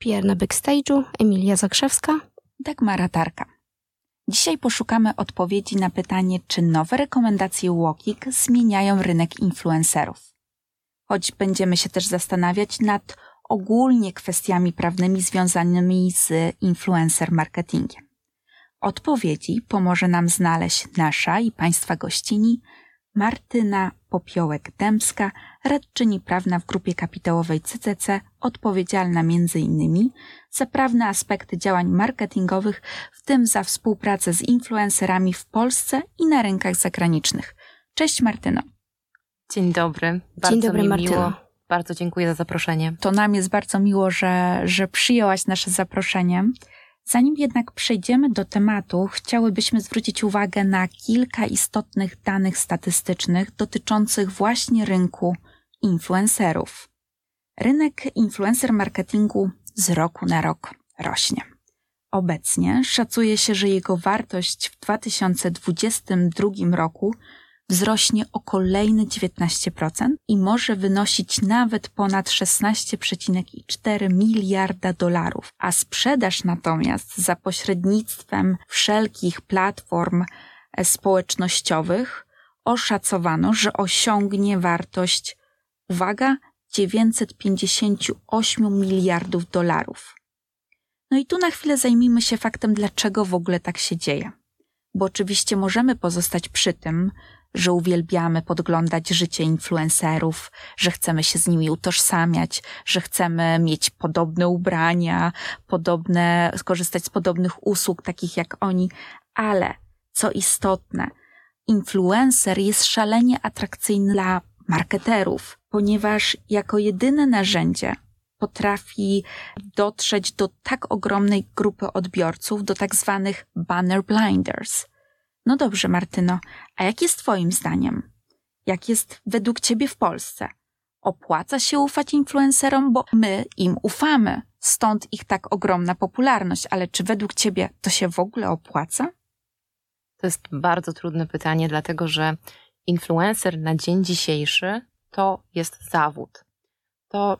Pierre na backstage'u, Emilia Zakrzewska, Dagmara Tarka. Dzisiaj poszukamy odpowiedzi na pytanie, czy nowe rekomendacje Walkik zmieniają rynek influencerów. Choć będziemy się też zastanawiać nad ogólnie kwestiami prawnymi związanymi z influencer marketingiem. Odpowiedzi pomoże nam znaleźć nasza i Państwa gościni Martyna Popiołek-Dębska, radczyni prawna w grupie kapitałowej CCC, odpowiedzialna m.in. za prawne aspekty działań marketingowych, w tym za współpracę z influencerami w Polsce i na rynkach zagranicznych. Cześć Martyno. Dzień dobry. Bardzo Dzień dobry, mi Martyno. miło. Bardzo dziękuję za zaproszenie. To nam jest bardzo miło, że, że przyjęłaś nasze zaproszenie. Zanim jednak przejdziemy do tematu, chciałybyśmy zwrócić uwagę na kilka istotnych danych statystycznych dotyczących właśnie rynku influencerów. Rynek influencer marketingu z roku na rok rośnie. Obecnie szacuje się, że jego wartość w 2022 roku wzrośnie o kolejne 19% i może wynosić nawet ponad 16,4 miliarda dolarów, a sprzedaż natomiast za pośrednictwem wszelkich platform e, społecznościowych oszacowano, że osiągnie wartość, uwaga, 958 miliardów dolarów. No i tu na chwilę zajmijmy się faktem, dlaczego w ogóle tak się dzieje. Bo oczywiście możemy pozostać przy tym, że uwielbiamy podglądać życie influencerów, że chcemy się z nimi utożsamiać, że chcemy mieć podobne ubrania, podobne, skorzystać z podobnych usług, takich jak oni, ale co istotne, influencer jest szalenie atrakcyjny dla marketerów, ponieważ jako jedyne narzędzie potrafi dotrzeć do tak ogromnej grupy odbiorców, do tak zwanych banner blinders. No dobrze, Martyno, a jak jest Twoim zdaniem? Jak jest według Ciebie w Polsce? Opłaca się ufać influencerom, bo my im ufamy, stąd ich tak ogromna popularność, ale czy według Ciebie to się w ogóle opłaca? To jest bardzo trudne pytanie, dlatego że influencer na dzień dzisiejszy to jest zawód. To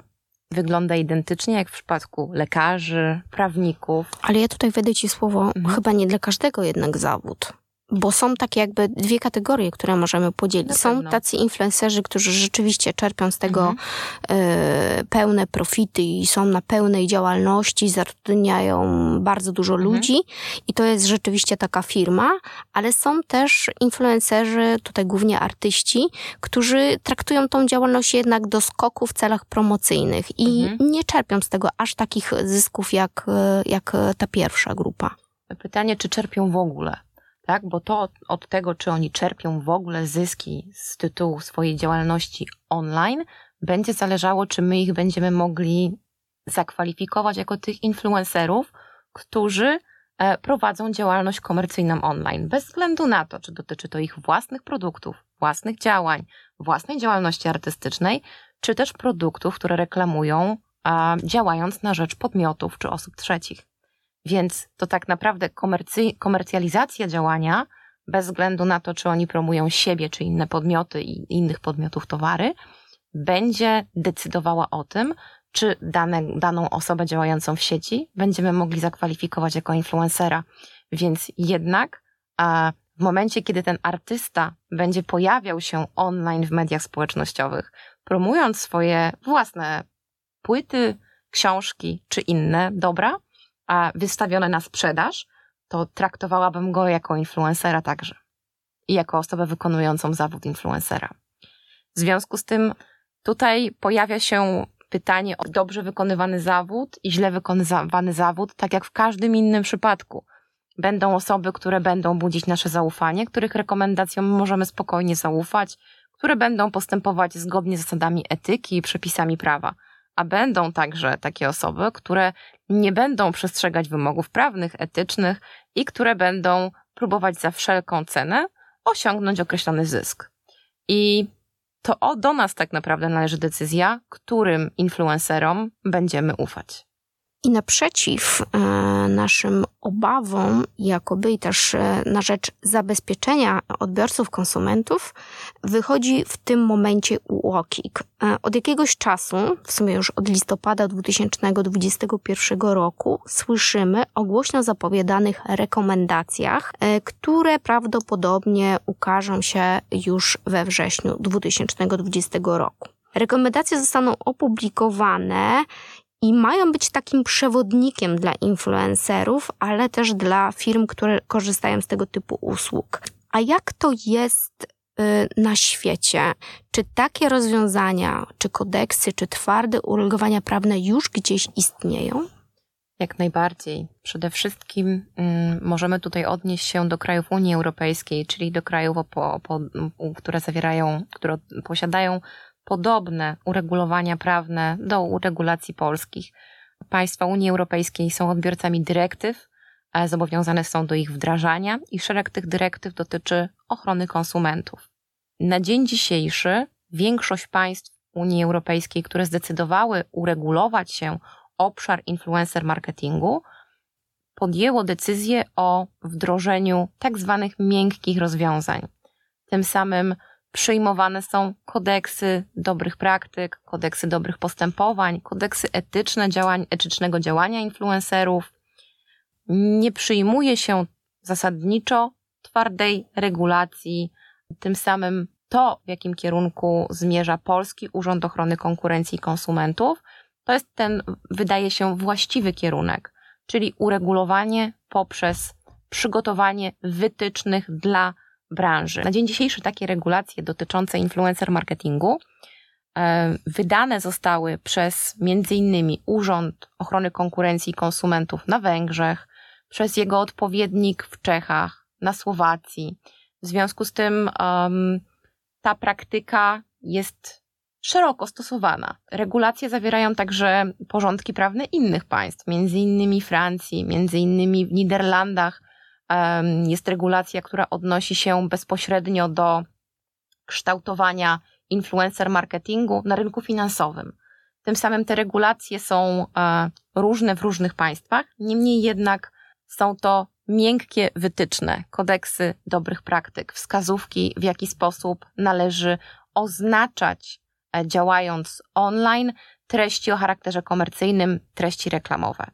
wygląda identycznie jak w przypadku lekarzy, prawników. ale ja tutaj wejdę ci słowo, Mhm. chyba nie dla każdego jednak zawód. Bo są takie jakby dwie kategorie, które możemy podzielić. Są tacy influencerzy, którzy rzeczywiście czerpią z tego Mhm. e, pełne profity i są na pełnej działalności, zatrudniają bardzo dużo Mhm. ludzi i to jest rzeczywiście taka firma, ale są też influencerzy, tutaj głównie artyści, którzy traktują tą działalność jednak do skoku w celach promocyjnych i Mhm. nie czerpią z tego aż takich zysków jak, e, jak ta pierwsza grupa. Pytanie, czy czerpią w ogóle, tak? Bo to od, tego, czy oni czerpią w ogóle zyski z tytułu swojej działalności online, będzie zależało, czy my ich będziemy mogli zakwalifikować jako tych influencerów, którzy e, prowadzą działalność komercyjną online, bez względu na to, czy dotyczy to ich własnych produktów, własnych działań, własnej działalności artystycznej, czy też produktów, które reklamują, działając na rzecz podmiotów czy osób trzecich. Więc to tak naprawdę komercy- komercjalizacja działania, bez względu na to, czy oni promują siebie, czy inne podmioty i innych podmiotów towary, będzie decydowała o tym, czy dane, daną osobę działającą w sieci będziemy mogli zakwalifikować jako influencera. Więc jednak a w momencie, kiedy ten artysta będzie pojawiał się online w mediach społecznościowych, promując swoje własne płyty, książki czy inne dobra, wystawione na sprzedaż, to traktowałabym go jako influencera także. I jako osobę wykonującą zawód influencera. W związku z tym tutaj pojawia się pytanie o dobrze wykonywany zawód i źle wykonywany zawód, tak jak w każdym innym przypadku. Będą osoby, które będą budzić nasze zaufanie, których rekomendacjom możemy spokojnie zaufać, które będą postępować zgodnie z zasadami etyki i przepisami prawa. A będą także takie osoby, które nie będą przestrzegać wymogów prawnych, etycznych i które będą próbować za wszelką cenę osiągnąć określony zysk. I to do nas tak naprawdę należy decyzja, którym influencerom będziemy ufać. I naprzeciw e, naszym obawom, jakoby i też e, na rzecz zabezpieczenia odbiorców, konsumentów, wychodzi w tym momencie UOKiK. E, od jakiegoś czasu, w sumie już od listopada 2021 roku, słyszymy o głośno zapowiadanych rekomendacjach, które prawdopodobnie ukażą się już we wrześniu 2020 roku. Rekomendacje zostaną opublikowane i mają być takim przewodnikiem dla influencerów, ale też dla firm, które korzystają z tego typu usług. A jak to jest y, na świecie? Czy takie rozwiązania, czy kodeksy, czy twarde uregulowania prawne już gdzieś istnieją? Jak najbardziej. Przede wszystkim mm, możemy tutaj odnieść się do krajów Unii Europejskiej, czyli do krajów, po, po, które zawierają, które posiadają podobne uregulowania prawne do uregulacji polskich. Państwa Unii Europejskiej są odbiorcami dyrektyw, zobowiązane są do ich wdrażania i szereg tych dyrektyw dotyczy ochrony konsumentów. Na dzień dzisiejszy większość państw Unii Europejskiej, które zdecydowały uregulować się obszar influencer marketingu, podjęło decyzję o wdrożeniu tak zwanych miękkich rozwiązań. Tym samym przyjmowane są kodeksy dobrych praktyk, kodeksy dobrych postępowań, kodeksy etyczne działań, etycznego działania influencerów. Nie przyjmuje się zasadniczo twardej regulacji, tym samym to, w jakim kierunku zmierza Polski Urząd Ochrony Konkurencji i Konsumentów, to jest ten, wydaje się, właściwy kierunek, czyli uregulowanie poprzez przygotowanie wytycznych dla branży. Na dzień dzisiejszy takie regulacje dotyczące influencer marketingu e, wydane zostały przez innymi Urząd Ochrony Konkurencji i Konsumentów na Węgrzech, przez jego odpowiednik w Czechach, na Słowacji. W związku z tym um, ta praktyka jest szeroko stosowana. Regulacje zawierają także porządki prawne innych państw, między innymi Francji, między innymi w Niderlandach, jest regulacja, która odnosi się bezpośrednio do kształtowania influencer marketingu na rynku finansowym. Tym samym te regulacje są e, różne w różnych państwach, niemniej jednak są to miękkie wytyczne, kodeksy dobrych praktyk, wskazówki, w jaki sposób należy oznaczać, e, działając online, treści o charakterze komercyjnym, treści reklamowe.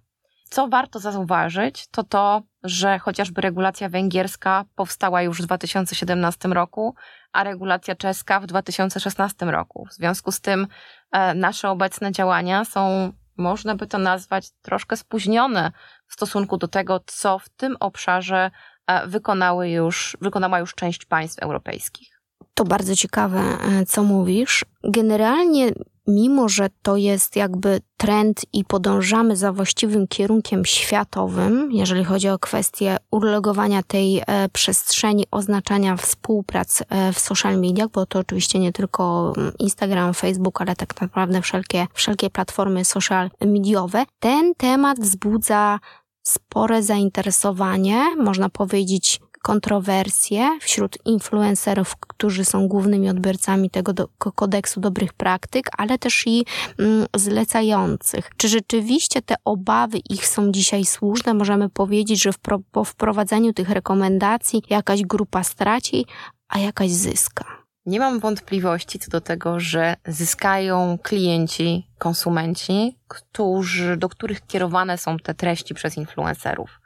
Co warto zauważyć, to to, że chociażby regulacja węgierska powstała już w 2017 roku, a regulacja czeska w 2016 roku. W związku z tym e, nasze obecne działania są, można by to nazwać, troszkę spóźnione w stosunku do tego, co w tym obszarze e, wykonały już, wykonała już część państw europejskich. To bardzo ciekawe, e, co mówisz. Generalnie mimo że to jest jakby trend i podążamy za właściwym kierunkiem światowym, jeżeli chodzi o kwestię uregulowania tej e, przestrzeni oznaczania współprac e, w social mediach, bo to oczywiście nie tylko mm, Instagram, Facebook, ale tak naprawdę wszelkie, wszelkie platformy social mediowe, ten temat wzbudza spore zainteresowanie, można powiedzieć kontrowersje wśród influencerów, którzy są głównymi odbiorcami tego do, kodeksu dobrych praktyk, ale też i mm, zlecających. Czy rzeczywiście te obawy ich są dzisiaj słuszne? Możemy powiedzieć, że w, po wprowadzeniu tych rekomendacji jakaś grupa straci, a jakaś zyska. Nie mam wątpliwości co do tego, że zyskają klienci, konsumenci, którzy, do których kierowane są te treści przez influencerów.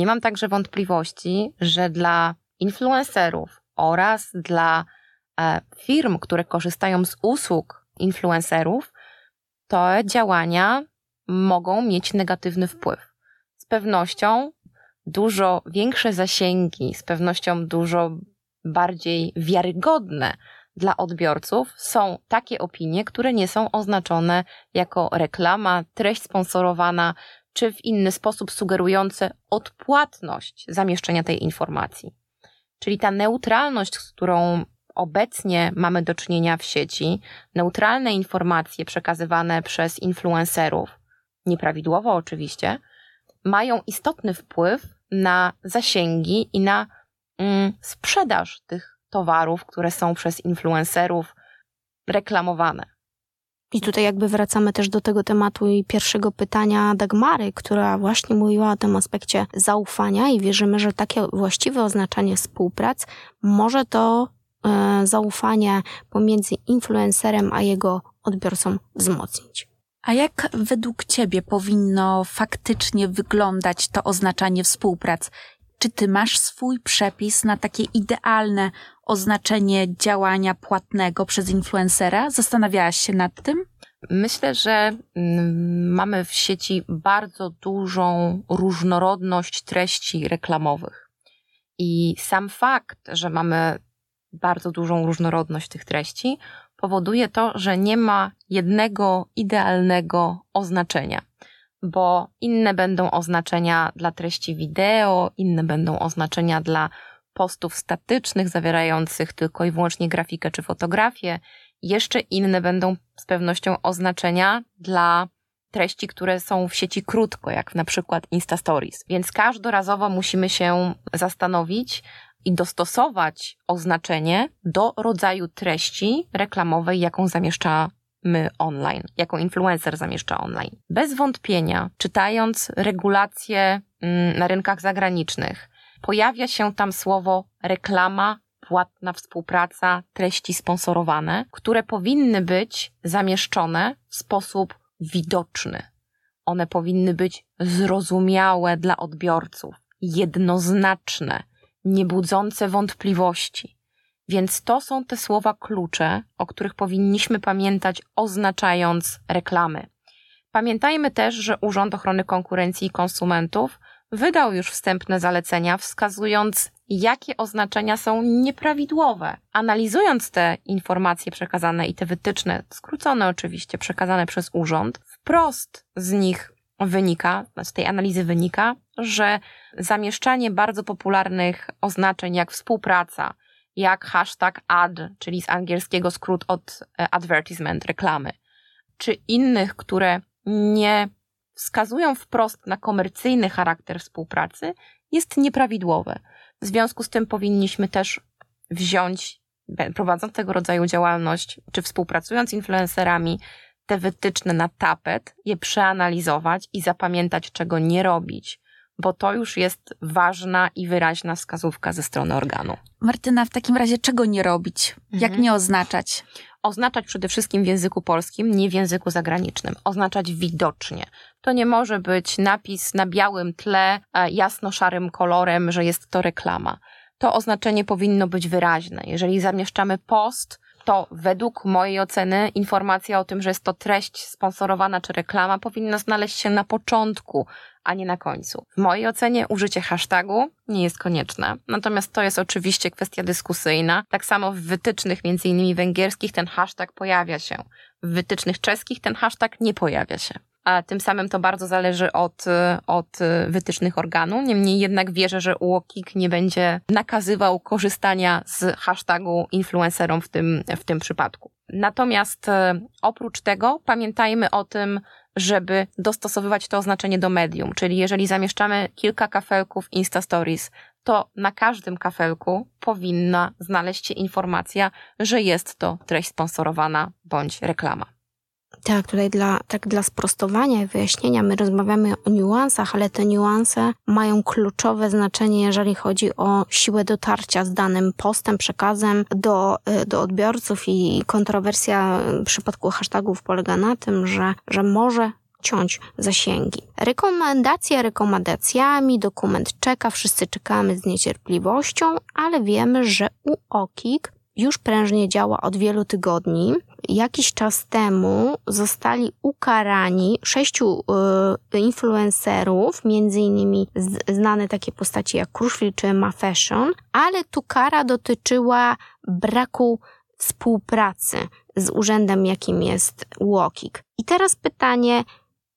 Nie mam także wątpliwości, że dla influencerów oraz dla e, firm, które korzystają z usług influencerów, te działania mogą mieć negatywny wpływ. Z pewnością dużo większe zasięgi, z pewnością dużo bardziej wiarygodne dla odbiorców są takie opinie, które nie są oznaczone jako reklama, treść sponsorowana czy w inny sposób sugerujące odpłatność zamieszczenia tej informacji. Czyli ta neutralność, z którą obecnie mamy do czynienia w sieci, neutralne informacje przekazywane przez influencerów, nieprawidłowo oczywiście, mają istotny wpływ na zasięgi i na mm, sprzedaż tych towarów, które są przez influencerów reklamowane. I tutaj jakby wracamy też do tego tematu i pierwszego pytania Dagmary, która właśnie mówiła o tym aspekcie zaufania i wierzymy, że takie właściwe oznaczanie współprac może to e, zaufanie pomiędzy influencerem a jego odbiorcą wzmocnić. A jak według Ciebie powinno faktycznie wyglądać to oznaczanie współprac? Czy Ty masz swój przepis na takie idealne oznaczenie działania płatnego przez influencera? Zastanawiałaś się nad tym? Myślę, że mm, mamy w sieci bardzo dużą różnorodność treści reklamowych. I sam fakt, że mamy bardzo dużą różnorodność tych treści, powoduje to, że nie ma jednego idealnego oznaczenia, bo inne będą oznaczenia dla treści wideo, inne będą oznaczenia dla postów statycznych zawierających tylko i wyłącznie grafikę czy fotografię, jeszcze inne będą z pewnością oznaczenia dla treści, które są w sieci krótko, jak na przykład Insta Stories. Więc każdorazowo musimy się zastanowić i dostosować oznaczenie do rodzaju treści reklamowej, jaką zamieszczamy online, jaką influencer zamieszcza online. Bez wątpienia, czytając regulacje mm, na rynkach zagranicznych, pojawia się tam słowo reklama płatna współpraca, treści sponsorowane, które powinny być zamieszczone w sposób widoczny. One powinny być zrozumiałe dla odbiorców, jednoznaczne, niebudzące wątpliwości. Więc to są te słowa klucze, o których powinniśmy pamiętać, oznaczając reklamy. Pamiętajmy też, że Urząd Ochrony Konkurencji i Konsumentów wydał już wstępne zalecenia, wskazując, jakie oznaczenia są nieprawidłowe. Analizując te informacje przekazane i te wytyczne, skrócone oczywiście, przekazane przez urząd, wprost z nich wynika, z tej analizy wynika, że zamieszczanie bardzo popularnych oznaczeń jak współpraca, jak hashtag ad, czyli z angielskiego skrót od e, advertisement, reklamy, czy innych, które nie wskazują wprost na komercyjny charakter współpracy, jest nieprawidłowe. W związku z tym powinniśmy też wziąć, prowadząc tego rodzaju działalność, czy współpracując z influencerami, te wytyczne na tapet, je przeanalizować i zapamiętać, czego nie robić, bo to już jest ważna i wyraźna wskazówka ze strony organu. Martyna, w takim razie czego nie robić? Jak mhm. nie oznaczać? Oznaczać przede wszystkim w języku polskim, nie w języku zagranicznym. Oznaczać widocznie. To nie może być napis na białym tle, e, jasno-szarym kolorem, że jest to reklama. To oznaczenie powinno być wyraźne. Jeżeli zamieszczamy post, to według mojej oceny informacja o tym, że jest to treść sponsorowana czy reklama powinna znaleźć się na początku, a nie na końcu. W mojej ocenie użycie hashtagu nie jest konieczne. Natomiast to jest oczywiście kwestia dyskusyjna. Tak samo w wytycznych, między innymi węgierskich, ten hashtag pojawia się. W wytycznych czeskich ten hashtag nie pojawia się a tym samym to bardzo zależy od, od wytycznych organu. Niemniej jednak wierzę, że UOKiK nie będzie nakazywał korzystania z hashtagu influencerom w tym, w tym przypadku. Natomiast e, oprócz tego pamiętajmy o tym, żeby dostosowywać to oznaczenie do medium, czyli jeżeli zamieszczamy kilka kafelków Insta Stories, to na każdym kafelku powinna znaleźć się informacja, że jest to treść sponsorowana bądź reklama. Tak, tutaj dla, tak dla sprostowania i wyjaśnienia my rozmawiamy o niuansach, ale te niuanse mają kluczowe znaczenie, jeżeli chodzi o siłę dotarcia z danym postem, przekazem do, y, do odbiorców i kontrowersja w przypadku hashtagów polega na tym, że, że może ciąć zasięgi. Rekomendacje rekomendacjami, dokument czeka, wszyscy czekamy z niecierpliwością, ale wiemy, że u OKIK już prężnie działa od wielu tygodni. Jakiś czas temu zostali ukarani sześciu y, influencerów, między innymi znane takie postaci jak Kruszwil czy Ma Fashion, ale tu kara dotyczyła braku współpracy z urzędem, jakim jest Łokik. I teraz pytanie,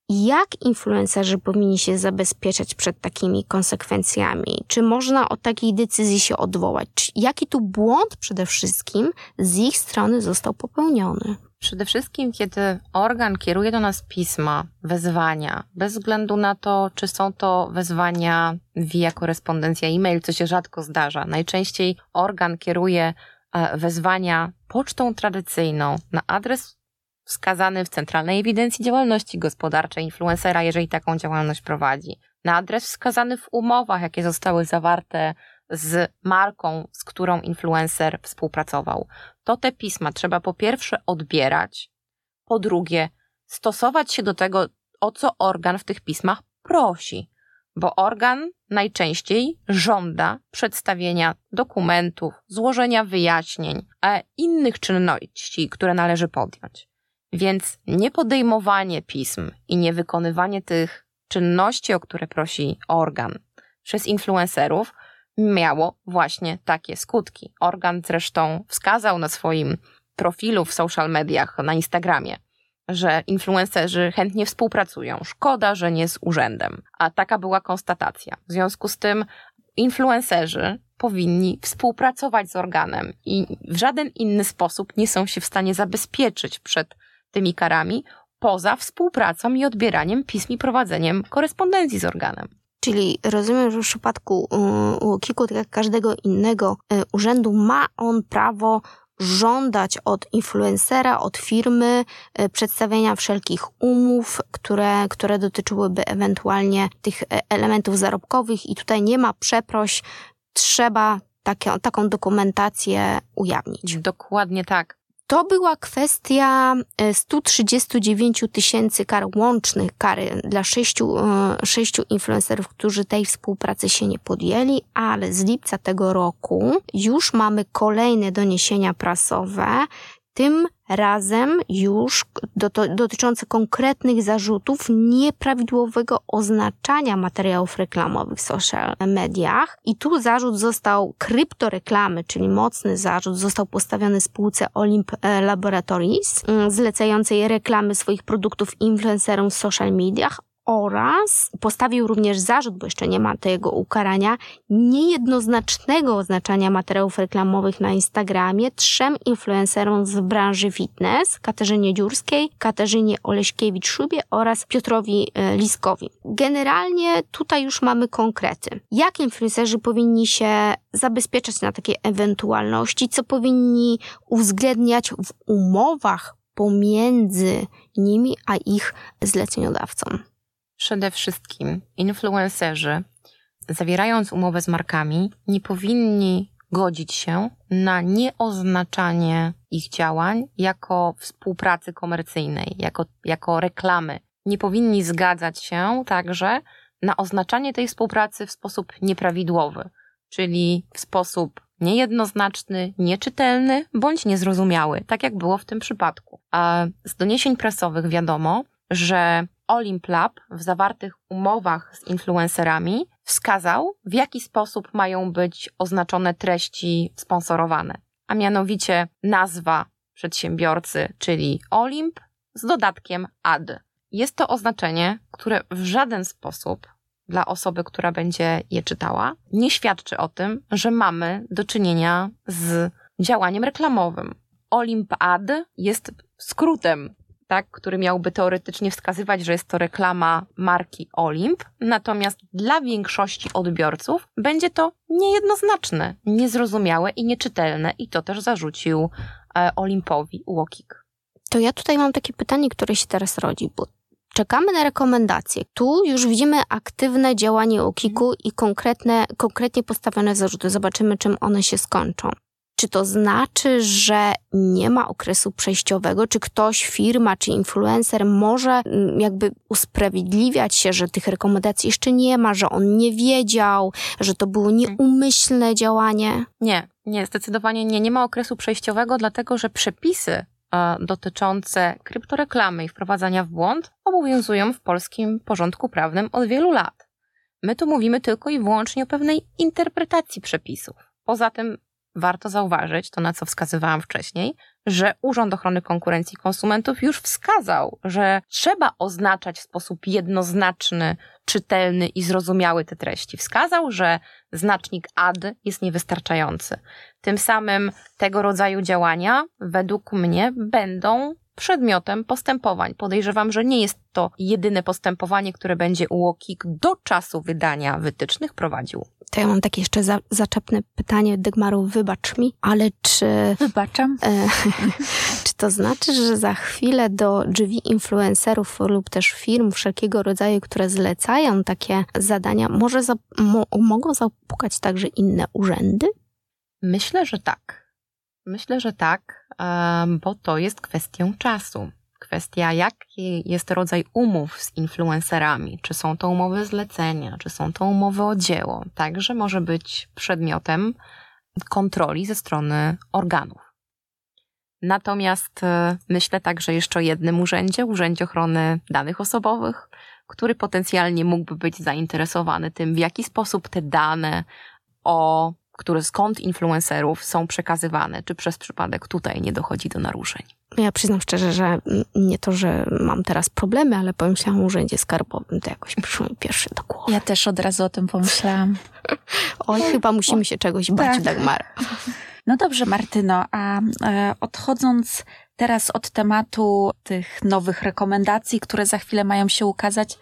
jak influencerzy powinni się zabezpieczać przed takimi konsekwencjami? Czy można od takiej decyzji się odwołać? Czy, jaki tu błąd przede wszystkim z ich strony został popełniony? Przede wszystkim, kiedy organ kieruje do nas pisma, wezwania, bez względu na to, czy są to wezwania via korespondencja e-mail, co się rzadko zdarza. Najczęściej organ kieruje e, wezwania pocztą tradycyjną na adres wskazany w Centralnej Ewidencji Działalności Gospodarczej influencera, jeżeli taką działalność prowadzi, na adres wskazany w umowach, jakie zostały zawarte z marką, z którą influencer współpracował, to te pisma trzeba po pierwsze odbierać, po drugie stosować się do tego, o co organ w tych pismach prosi, bo organ najczęściej żąda przedstawienia dokumentów, złożenia wyjaśnień, innych czynności, które należy podjąć. Więc niepodejmowanie pism i niewykonywanie tych czynności, o które prosi organ przez influencerów, miało właśnie takie skutki. Organ zresztą wskazał na swoim profilu w social mediach, na Instagramie, że influencerzy chętnie współpracują. Szkoda, że nie z urzędem. A taka była konstatacja. W związku z tym influencerzy powinni współpracować z organem i w żaden inny sposób nie są się w stanie zabezpieczyć przed tymi karami, poza współpracą i odbieraniem pism i prowadzeniem korespondencji z organem. Czyli rozumiem, że w przypadku UOKiK-u, tak jak każdego innego e, urzędu, ma on prawo żądać od influencera, od firmy e, przedstawienia wszelkich umów, które, które dotyczyłyby ewentualnie tych elementów zarobkowych i tutaj nie ma przeproś, trzeba takie, taką dokumentację ujawnić. Dokładnie tak. To była kwestia 139 e, tysięcy kar łącznych, kary dla sześciu, e, sześciu influencerów, którzy tej współpracy się nie podjęli, ale z lipca tego roku już mamy kolejne doniesienia prasowe, tym razem już dotyczące konkretnych zarzutów nieprawidłowego oznaczania materiałów reklamowych w social mediach. I tu zarzut został kryptoreklamy, czyli mocny zarzut, został postawiony spółce Olymp e, Laboratories, mm, zlecającej reklamy swoich produktów influencerom w social mediach oraz postawił również zarzut, bo jeszcze nie ma tego ukarania, niejednoznacznego oznaczania materiałów reklamowych na Instagramie trzem influencerom z branży fitness, Katarzynie Dziurskiej, Katarzynie Oleśkiewicz-Szubie oraz Piotrowi e, Liskowi. Generalnie tutaj już mamy konkrety. Jak influencerzy powinni się zabezpieczać na takie ewentualności, co powinni uwzględniać w umowach pomiędzy nimi a ich zleceniodawcą. Przede wszystkim influencerzy, zawierając umowę z markami, nie powinni godzić się na nieoznaczanie ich działań jako współpracy komercyjnej, jako, jako reklamy. Nie powinni zgadzać się także na oznaczanie tej współpracy w sposób nieprawidłowy, czyli w sposób niejednoznaczny, nieczytelny bądź niezrozumiały, tak jak było w tym przypadku. A z doniesień prasowych wiadomo, że Olimplab w zawartych umowach z influencerami wskazał, w jaki sposób mają być oznaczone treści sponsorowane, a mianowicie nazwa przedsiębiorcy, czyli Olimp z dodatkiem ad. Jest to oznaczenie, które w żaden sposób dla osoby, która będzie je czytała, nie świadczy o tym, że mamy do czynienia z działaniem reklamowym. Olimp Ad jest skrótem tak, który miałby teoretycznie wskazywać, że jest to reklama marki Olimp, natomiast dla większości odbiorców będzie to niejednoznaczne, niezrozumiałe i nieczytelne i to też zarzucił e, Olimpowi Łokik. To ja tutaj mam takie pytanie, które się teraz rodzi, bo czekamy na rekomendacje. Tu już widzimy aktywne działanie UOKiK-u i konkretne, konkretnie postawione zarzuty. Zobaczymy, czym one się skończą. Czy to znaczy, że nie ma okresu przejściowego? Czy ktoś, firma czy influencer może mm, jakby usprawiedliwiać się, że tych rekomendacji jeszcze nie ma, że on nie wiedział, że to było nieumyślne działanie? Nie, nie, zdecydowanie nie. Nie ma okresu przejściowego, dlatego że przepisy e, dotyczące kryptoreklamy i wprowadzania w błąd obowiązują w polskim porządku prawnym od wielu lat. My tu mówimy tylko i wyłącznie o pewnej interpretacji przepisów. Poza tym warto zauważyć, to na co wskazywałam wcześniej, że Urząd Ochrony Konkurencji i Konsumentów już wskazał, że trzeba oznaczać w sposób jednoznaczny, czytelny i zrozumiały te treści. Wskazał, że znacznik ad jest niewystarczający. Tym samym tego rodzaju działania, według mnie, będą przedmiotem postępowań. Podejrzewam, że nie jest to jedyne postępowanie, które będzie UOKiK do czasu wydania wytycznych prowadził. To ja mam takie jeszcze za, zaczepne pytanie, Dygmaru, wybacz mi, ale czy... Wybaczam. E, czy to znaczy, że za chwilę do drzwi influencerów lub też firm wszelkiego rodzaju, które zlecają takie zadania, może za, mo, mogą zapukać także inne urzędy? Myślę, że tak. Myślę, że tak, bo to jest kwestią czasu. Kwestia, jaki jest rodzaj umów z influencerami, czy są to umowy zlecenia, czy są to umowy o dzieło, także może być przedmiotem kontroli ze strony organów. Natomiast e, myślę także jeszcze o jednym urzędzie, Urzędzie Ochrony Danych Osobowych, który potencjalnie mógłby być zainteresowany tym, w jaki sposób te dane o które skąd influencerów są przekazywane, czy przez przypadek tutaj nie dochodzi do naruszeń. Ja przyznam szczerze, że nie to, że mam teraz problemy, ale pomyślałam o urzędzie skarbowym, to jakoś przyszło mi pierwsze do głowy. Ja też od razu o tym pomyślałam. Oj, chyba musimy się czegoś bać, tak. Dagmar. No dobrze, Martyno, a e, odchodząc teraz od tematu tych nowych rekomendacji, które za chwilę mają się ukazać,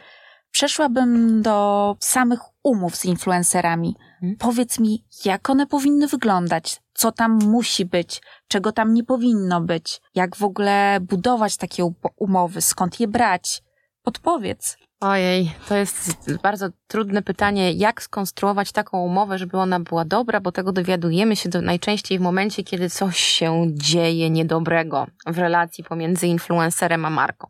przeszłabym do samych umów z influencerami. Hmm. Powiedz mi, jak one powinny wyglądać? Co tam musi być? Czego tam nie powinno być? Jak w ogóle budować takie umowy? Skąd je brać? Podpowiedz. Ojej, to jest bardzo trudne pytanie, jak skonstruować taką umowę, żeby ona była dobra, bo tego dowiadujemy się do, najczęściej w momencie, kiedy coś się dzieje niedobrego w relacji pomiędzy influencerem a marką.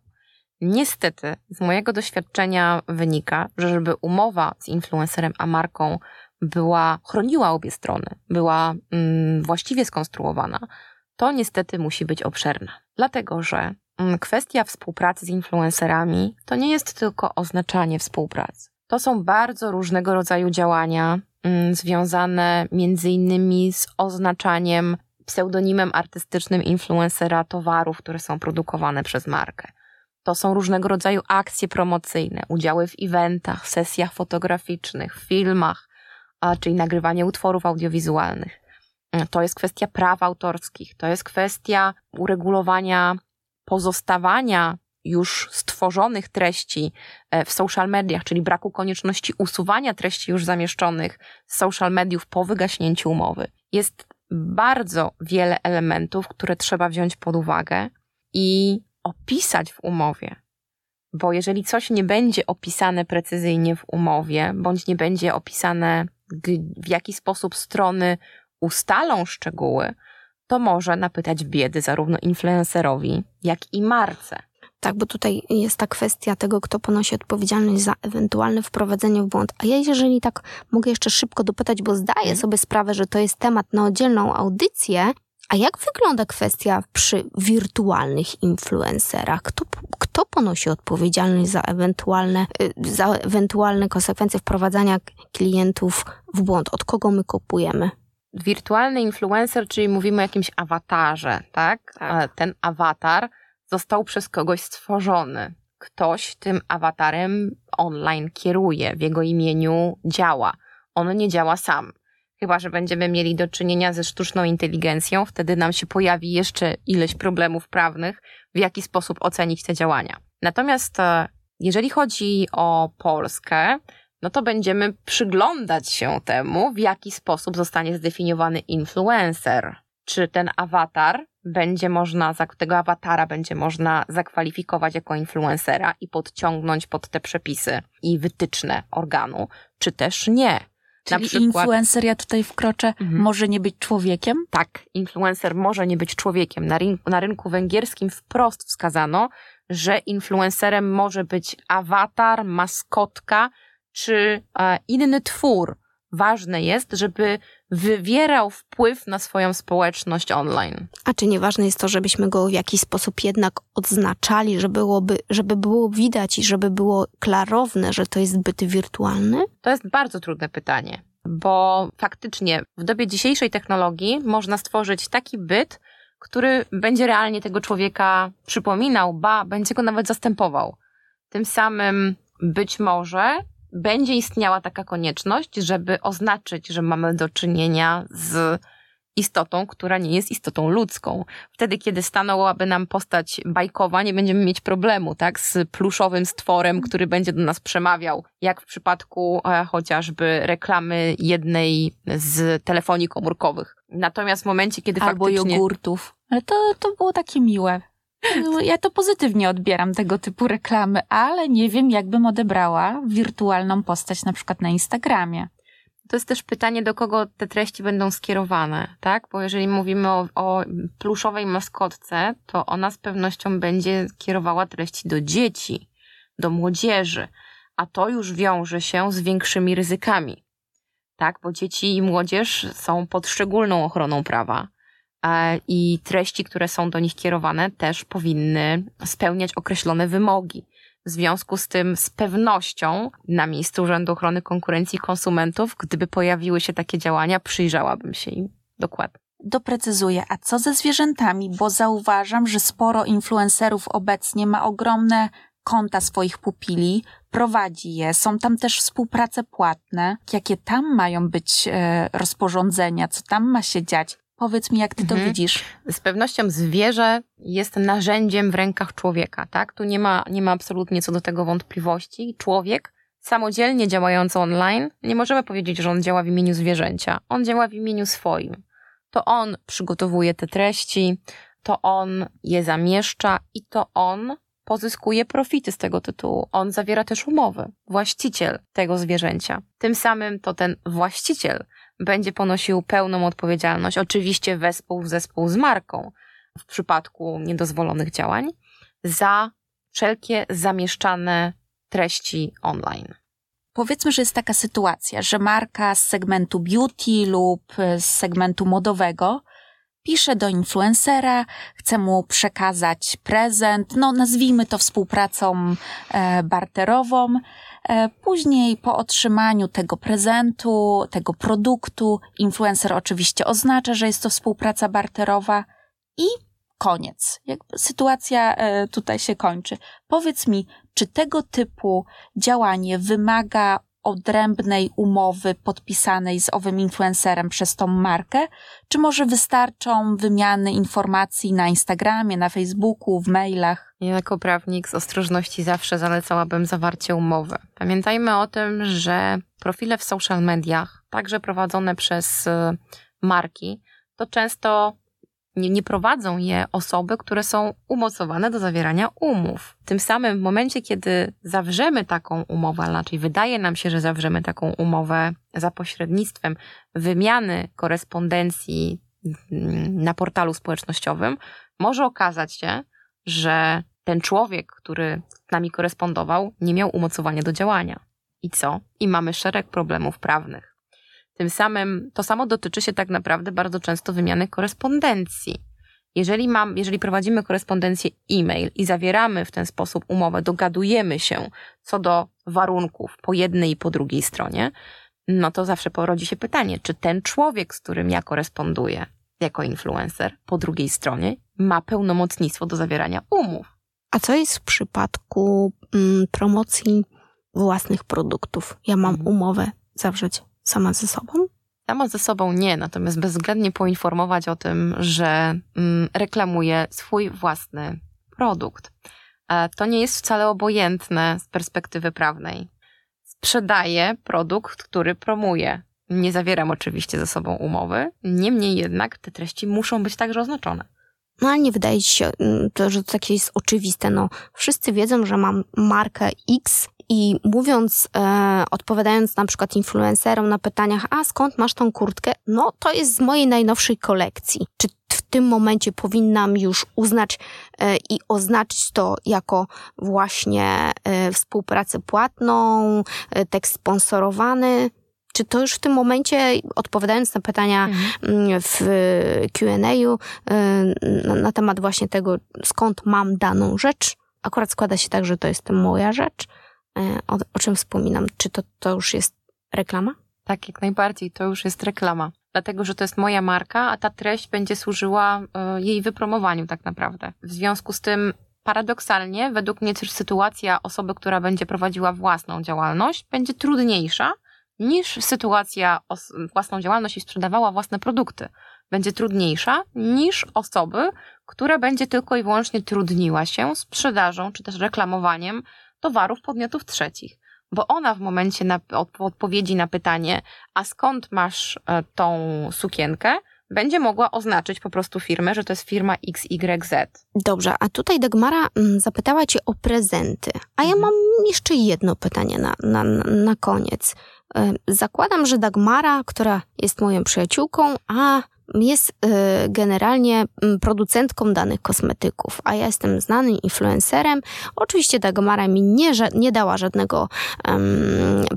Niestety, z mojego doświadczenia wynika, że żeby umowa z influencerem a marką była, chroniła obie strony, była mm, właściwie skonstruowana, to niestety musi być obszerna. Dlatego, że mm, kwestia współpracy z influencerami to nie jest tylko oznaczanie współpracy. To są bardzo różnego rodzaju działania mm, związane między innymi z oznaczaniem pseudonimem artystycznym influencera towarów, które są produkowane przez markę to są różnego rodzaju akcje promocyjne, udziały w eventach, sesjach fotograficznych, filmach, czyli nagrywanie utworów audiowizualnych. To jest kwestia praw autorskich, to jest kwestia uregulowania pozostawania już stworzonych treści e, w social mediach, czyli braku konieczności usuwania treści już zamieszczonych z social mediów po wygaśnięciu umowy. Jest bardzo wiele elementów, które trzeba wziąć pod uwagę i opisać w umowie. Bo jeżeli coś nie będzie opisane precyzyjnie w umowie, bądź nie będzie opisane, w jaki sposób strony ustalą szczegóły, to może napytać biedy zarówno influencerowi, jak i marce. Tak, bo tutaj jest ta kwestia tego, kto ponosi odpowiedzialność za ewentualne wprowadzenie w błąd. A ja, jeżeli tak mogę jeszcze szybko dopytać, bo zdaję mhm. sobie sprawę, że to jest temat na oddzielną audycję, a jak wygląda kwestia przy wirtualnych influencerach? Kto, kto ponosi odpowiedzialność za ewentualne, y, za ewentualne konsekwencje wprowadzania klientów w błąd? Od kogo my kupujemy? Wirtualny influencer, czyli mówimy o jakimś awatarze, tak? tak. Ten awatar został przez kogoś stworzony. Ktoś tym awatarem online kieruje, w jego imieniu działa. On nie działa sam. Chyba, że będziemy mieli do czynienia ze sztuczną inteligencją, wtedy nam się pojawi jeszcze ileś problemów prawnych, w jaki sposób ocenić te działania. Natomiast e, jeżeli chodzi o Polskę, no to będziemy przyglądać się temu, w jaki sposób zostanie zdefiniowany influencer. Czy ten awatar będzie można, tego awatara będzie można zakwalifikować jako influencera i podciągnąć pod te przepisy i wytyczne organu, czy też nie. Czyli przykład, influencer, ja tutaj wkroczę, mhm. może nie być człowiekiem? Tak, influencer może nie być człowiekiem. Na rynku, na rynku węgierskim wprost wskazano, że influencerem może być awatar, maskotka czy e, inny twór. Ważne jest, żeby wywierał wpływ na swoją społeczność online. A czy nieważne jest to, żebyśmy go w jakiś sposób jednak odznaczali, żeby, byłoby, żeby było widać i żeby było klarowne, że to jest byt wirtualny? To jest bardzo trudne pytanie, bo faktycznie w dobie dzisiejszej technologii można stworzyć taki byt, który będzie realnie tego człowieka przypominał, ba, będzie go nawet zastępował. Tym samym być może będzie istniała taka konieczność, żeby oznaczyć, że mamy do czynienia z istotą, która nie jest istotą ludzką. Wtedy, kiedy stanęłaby nam postać bajkowa, nie będziemy mieć problemu, tak, z pluszowym stworem, który będzie do nas przemawiał, jak w przypadku e, chociażby reklamy jednej z telefonii komórkowych. Natomiast w momencie, kiedy Albo faktycznie... jogurtów. Ale to, to było takie miłe. Ja to pozytywnie odbieram tego typu reklamy, ale nie wiem, jakbym odebrała wirtualną postać na przykład na Instagramie. To jest też pytanie, do kogo te treści będą skierowane, tak? Bo jeżeli mówimy o, o pluszowej maskotce, to ona z pewnością będzie kierowała treści do dzieci, do młodzieży, a to już wiąże się z większymi ryzykami, tak? Bo dzieci i młodzież są pod szczególną ochroną prawa i treści, które są do nich kierowane, też powinny spełniać określone wymogi. W związku z tym, z pewnością na miejscu Urzędu Ochrony Konkurencji i Konsumentów, gdyby pojawiły się takie działania, przyjrzałabym się im dokładnie. Doprecyzuję, a co ze zwierzętami? Bo zauważam, że sporo influencerów obecnie ma ogromne konta swoich pupili, prowadzi je, są tam też współprace płatne. Jakie tam mają być e, rozporządzenia, co tam ma się dziać? Powiedz mi, jak ty to Mhm. widzisz. Z pewnością zwierzę jest narzędziem w rękach człowieka, tak? Tu nie ma, nie ma absolutnie co do tego wątpliwości. Człowiek samodzielnie działający online, nie możemy powiedzieć, że on działa w imieniu zwierzęcia. On działa w imieniu swoim. To on przygotowuje te treści, to on je zamieszcza i to on pozyskuje profity z tego tytułu. On zawiera też umowy. Właściciel tego zwierzęcia. Tym samym to ten właściciel będzie ponosił pełną odpowiedzialność, oczywiście wespół w zespół z marką w przypadku niedozwolonych działań, za wszelkie zamieszczane treści online. Powiedzmy, że jest taka sytuacja, że marka z segmentu beauty lub z segmentu modowego pisze do influencera, chce mu przekazać prezent, no nazwijmy to współpracą e, barterową. E, później po otrzymaniu tego prezentu, tego produktu, influencer oczywiście oznacza, że jest to współpraca barterowa i koniec. Jakby sytuacja e, tutaj się kończy. Powiedz mi, czy tego typu działanie wymaga odrębnej umowy podpisanej z owym influencerem przez tą markę, czy może wystarczą wymiany informacji na Instagramie, na Facebooku, w mailach? Ja jako prawnik z ostrożności zawsze zalecałabym zawarcie umowy. Pamiętajmy o tym, że profile w social mediach, także prowadzone przez y, marki, to często nie, nie prowadzą je osoby, które są umocowane do zawierania umów. Tym samym w momencie, kiedy zawrzemy taką umowę, raczej wydaje nam się, że zawrzemy taką umowę za pośrednictwem wymiany korespondencji mm, na portalu społecznościowym, może okazać się, że ten człowiek, który z nami korespondował, nie miał umocowania do działania. I co? I mamy szereg problemów prawnych. Tym samym to samo dotyczy się tak naprawdę bardzo często wymiany korespondencji. Jeżeli, mam, jeżeli prowadzimy korespondencję e-mail i zawieramy w ten sposób umowę, dogadujemy się co do warunków po jednej i po drugiej stronie, no to zawsze porodzi się pytanie, czy ten człowiek, z którym ja koresponduję jako influencer po drugiej stronie, ma pełnomocnictwo do zawierania umów. A co jest w przypadku mm, promocji własnych produktów? Ja mam Mhm. umowę zawrzeć sama ze sobą? Sama ze sobą nie, natomiast bezwzględnie poinformować o tym, że mm, reklamuje swój własny produkt. E, To nie jest wcale obojętne z perspektywy prawnej. Sprzedaję produkt, który promuje. Nie zawieram oczywiście ze sobą umowy, niemniej jednak te treści muszą być także oznaczone. No ale nie wydaje ci się, mm, to, że to takie jest oczywiste. No, wszyscy wiedzą, że mam markę X i mówiąc, e, odpowiadając na przykład influencerom na pytaniach, a skąd masz tą kurtkę? No, to jest z mojej najnowszej kolekcji. Czy w tym momencie powinnam już uznać e, i oznaczyć to jako właśnie e, współpracę płatną, e, tekst sponsorowany? Czy to już w tym momencie, odpowiadając na pytania mm, w Q&A y, na, na temat właśnie tego, skąd mam daną rzecz. Akurat składa się tak, że to jest moja rzecz, o, o czym wspominam. Czy to, to już jest reklama? Tak, jak najbardziej, to już jest reklama. Dlatego, że to jest moja marka, a ta treść będzie służyła e, jej wypromowaniu tak naprawdę. W związku z tym, paradoksalnie, według mnie też sytuacja osoby, która będzie prowadziła własną działalność, będzie trudniejsza niż sytuacja własną działalność i sprzedawała własne produkty. będzie trudniejsza niż osoby, która będzie tylko i wyłącznie trudniła się sprzedażą czy też reklamowaniem towarów podmiotów trzecich. Bo ona w momencie na, odpowiedzi na pytanie, a skąd masz e, tą sukienkę, będzie mogła oznaczyć po prostu firmę, że to jest firma XYZ. Dobrze, a tutaj Dagmara mm, zapytała Cię o prezenty. A ja mhm. mam jeszcze jedno pytanie na, na, na koniec. E, zakładam, że Dagmara, która jest moją przyjaciółką, a jest y, generalnie mm, producentką danych kosmetyków, a ja jestem znanym influencerem. Oczywiście Dagmara mi nie, nie dała żadnego um,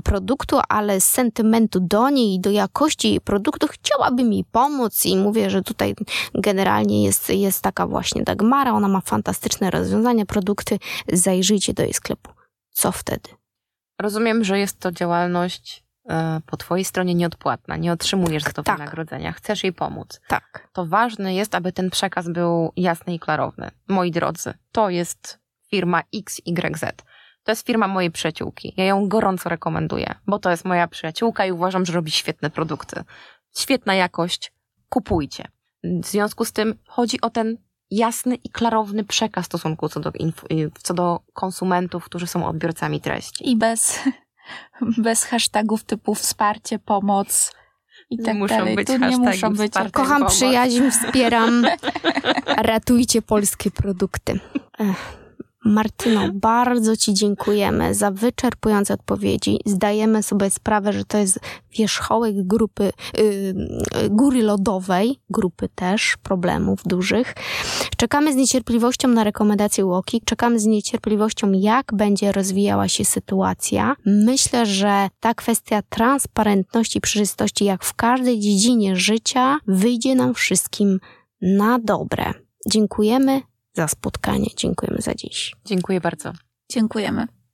produktu, ale z sentymentu do niej i do jakości jej produktu chciałaby mi pomóc i mówię, że tutaj generalnie jest, jest taka właśnie Dagmara, ona ma fantastyczne rozwiązania, produkty, zajrzyjcie do jej sklepu. Co wtedy? Rozumiem, że jest to działalność po twojej stronie nieodpłatna, nie otrzymujesz za to tak. wynagrodzenia, chcesz jej pomóc. Tak. To ważne jest, aby ten przekaz był jasny i klarowny. Moi drodzy, to jest firma XYZ. To jest firma mojej przyjaciółki. Ja ją gorąco rekomenduję, bo to jest moja przyjaciółka i uważam, że robi świetne produkty. Świetna jakość, kupujcie. W związku z tym chodzi o ten jasny i klarowny przekaz w stosunku co do, co do konsumentów, którzy są odbiorcami treści. I bez bez hashtagów typu wsparcie, pomoc i nie tak muszą dalej. Być tu nie muszą być. Kocham pomoc. przyjaźń, wspieram. Ratujcie polskie produkty. Ech. Martyno, bardzo Ci dziękujemy za wyczerpujące odpowiedzi. Zdajemy sobie sprawę, że to jest wierzchołek grupy, yy, góry lodowej, grupy też, problemów dużych. Czekamy z niecierpliwością na rekomendacje Łoki, czekamy z niecierpliwością, jak będzie rozwijała się sytuacja. Myślę, że ta kwestia transparentności, przejrzystości, jak w każdej dziedzinie życia, wyjdzie nam wszystkim na dobre. Dziękujemy za spotkanie. Dziękujemy za dziś. Dziękuję bardzo. Dziękujemy.